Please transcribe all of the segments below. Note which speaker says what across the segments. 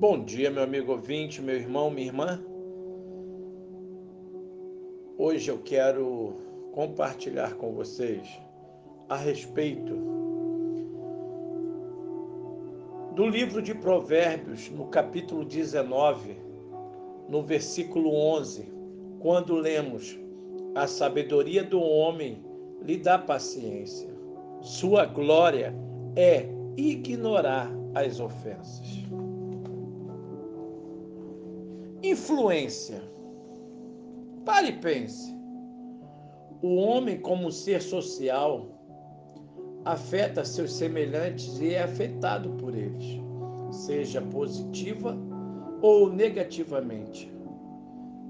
Speaker 1: Bom dia, meu amigo ouvinte, meu irmão, minha irmã. Hoje eu quero compartilhar com vocês a respeito do livro de Provérbios, no capítulo 19, no versículo 11, quando lemos: A sabedoria do homem lhe dá paciência, sua glória é ignorar as ofensas. Influência. Pare e pense. O homem, como ser social, afeta seus semelhantes e é afetado por eles, seja positiva ou negativamente.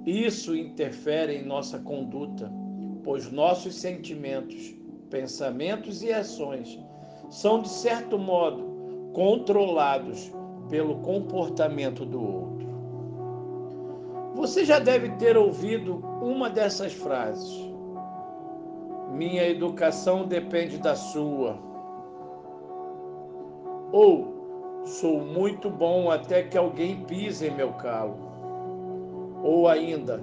Speaker 1: Isso interfere em nossa conduta, pois nossos sentimentos, pensamentos e ações são, de certo modo, controlados pelo comportamento do outro. Você já deve ter ouvido uma dessas frases. Minha educação depende da sua. Ou sou muito bom até que alguém pise em meu calo. Ou ainda,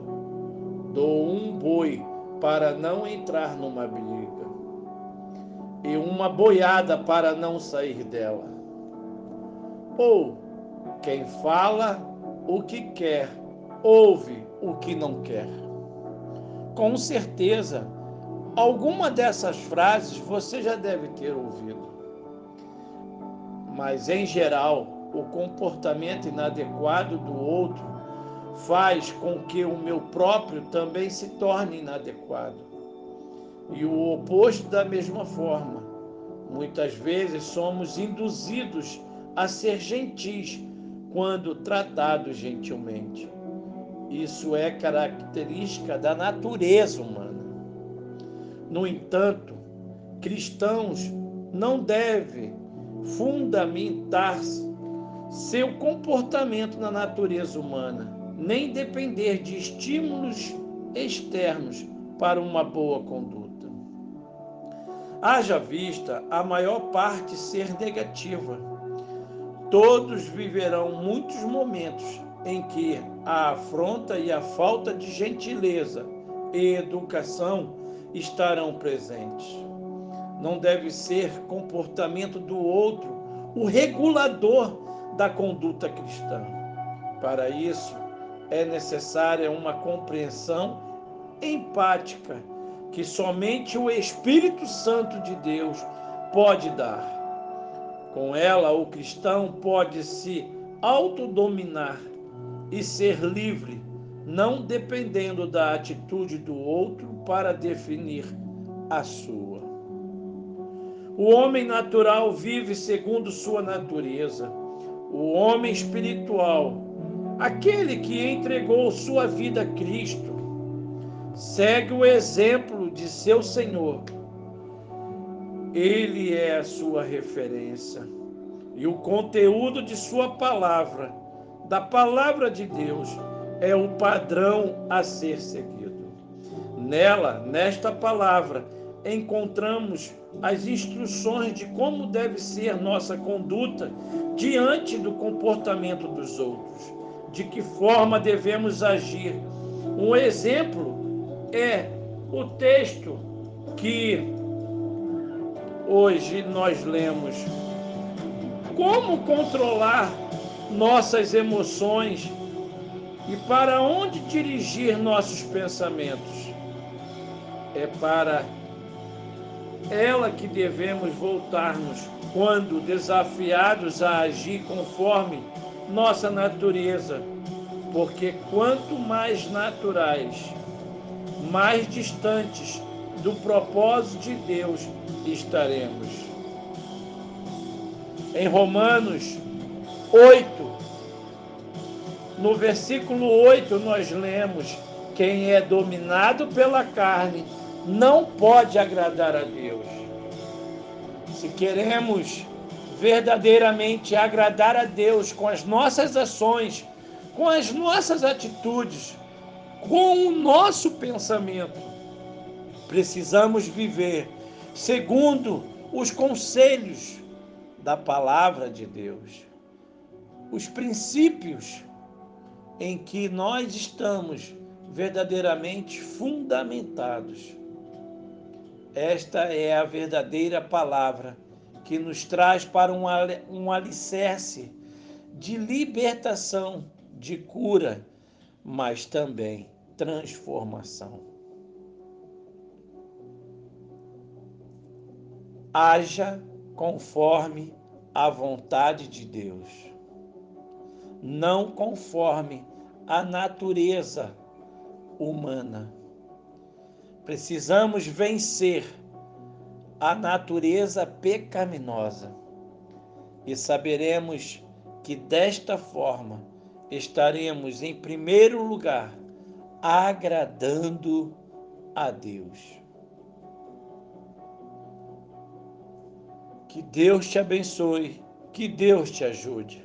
Speaker 1: dou um boi para não entrar numa briga. E uma boiada para não sair dela. Ou quem fala o que quer ouve o que não quer. Com certeza, alguma dessas frases você já deve ter ouvido. Mas, em geral, o comportamento inadequado do outro faz com que o meu próprio também se torne inadequado. E o oposto da mesma forma. Muitas vezes somos induzidos a ser gentis quando tratados gentilmente. Isso é característica da natureza humana. No entanto, cristãos não devem fundamentar seu comportamento na natureza humana, nem depender de estímulos externos para uma boa conduta. Haja vista a maior parte ser negativa. Todos viverão muitos momentos em que a afronta e a falta de gentileza e educação estarão presentes. Não deve ser comportamento do outro o regulador da conduta cristã. Para isso, é necessária uma compreensão empática que somente o Espírito Santo de Deus pode dar. Com ela, o cristão pode se autodominar e ser livre, não dependendo da atitude do outro para definir a sua. O homem natural vive segundo sua natureza. O homem espiritual, aquele que entregou sua vida a Cristo, segue o exemplo de seu Senhor. Ele é a sua referência e o conteúdo de sua palavra da palavra de Deus é o padrão a ser seguido. Nela, nesta palavra, encontramos as instruções de como deve ser nossa conduta diante do comportamento dos outros, de que forma devemos agir. Um exemplo é o texto que hoje nós lemos. Como controlar nossas emoções e para onde dirigir nossos pensamentos. É para ela que devemos voltar-nos quando desafiados a agir conforme nossa natureza, porque quanto mais naturais, mais distantes do propósito de Deus estaremos. Em Romanos 8, no versículo 8, nós lemos: Quem é dominado pela carne não pode agradar a Deus. Se queremos verdadeiramente agradar a Deus com as nossas ações, com as nossas atitudes, com o nosso pensamento, precisamos viver segundo os conselhos da palavra de Deus. Os princípios em que nós estamos verdadeiramente fundamentados. Esta é a verdadeira palavra que nos traz para um, alicerce de libertação, de cura, mas também transformação. Haja conforme a vontade de Deus, não conforme a natureza humana. Precisamos vencer a natureza pecaminosa e saberemos que desta forma estaremos em primeiro lugar agradando a Deus. Que Deus te abençoe, que Deus te ajude.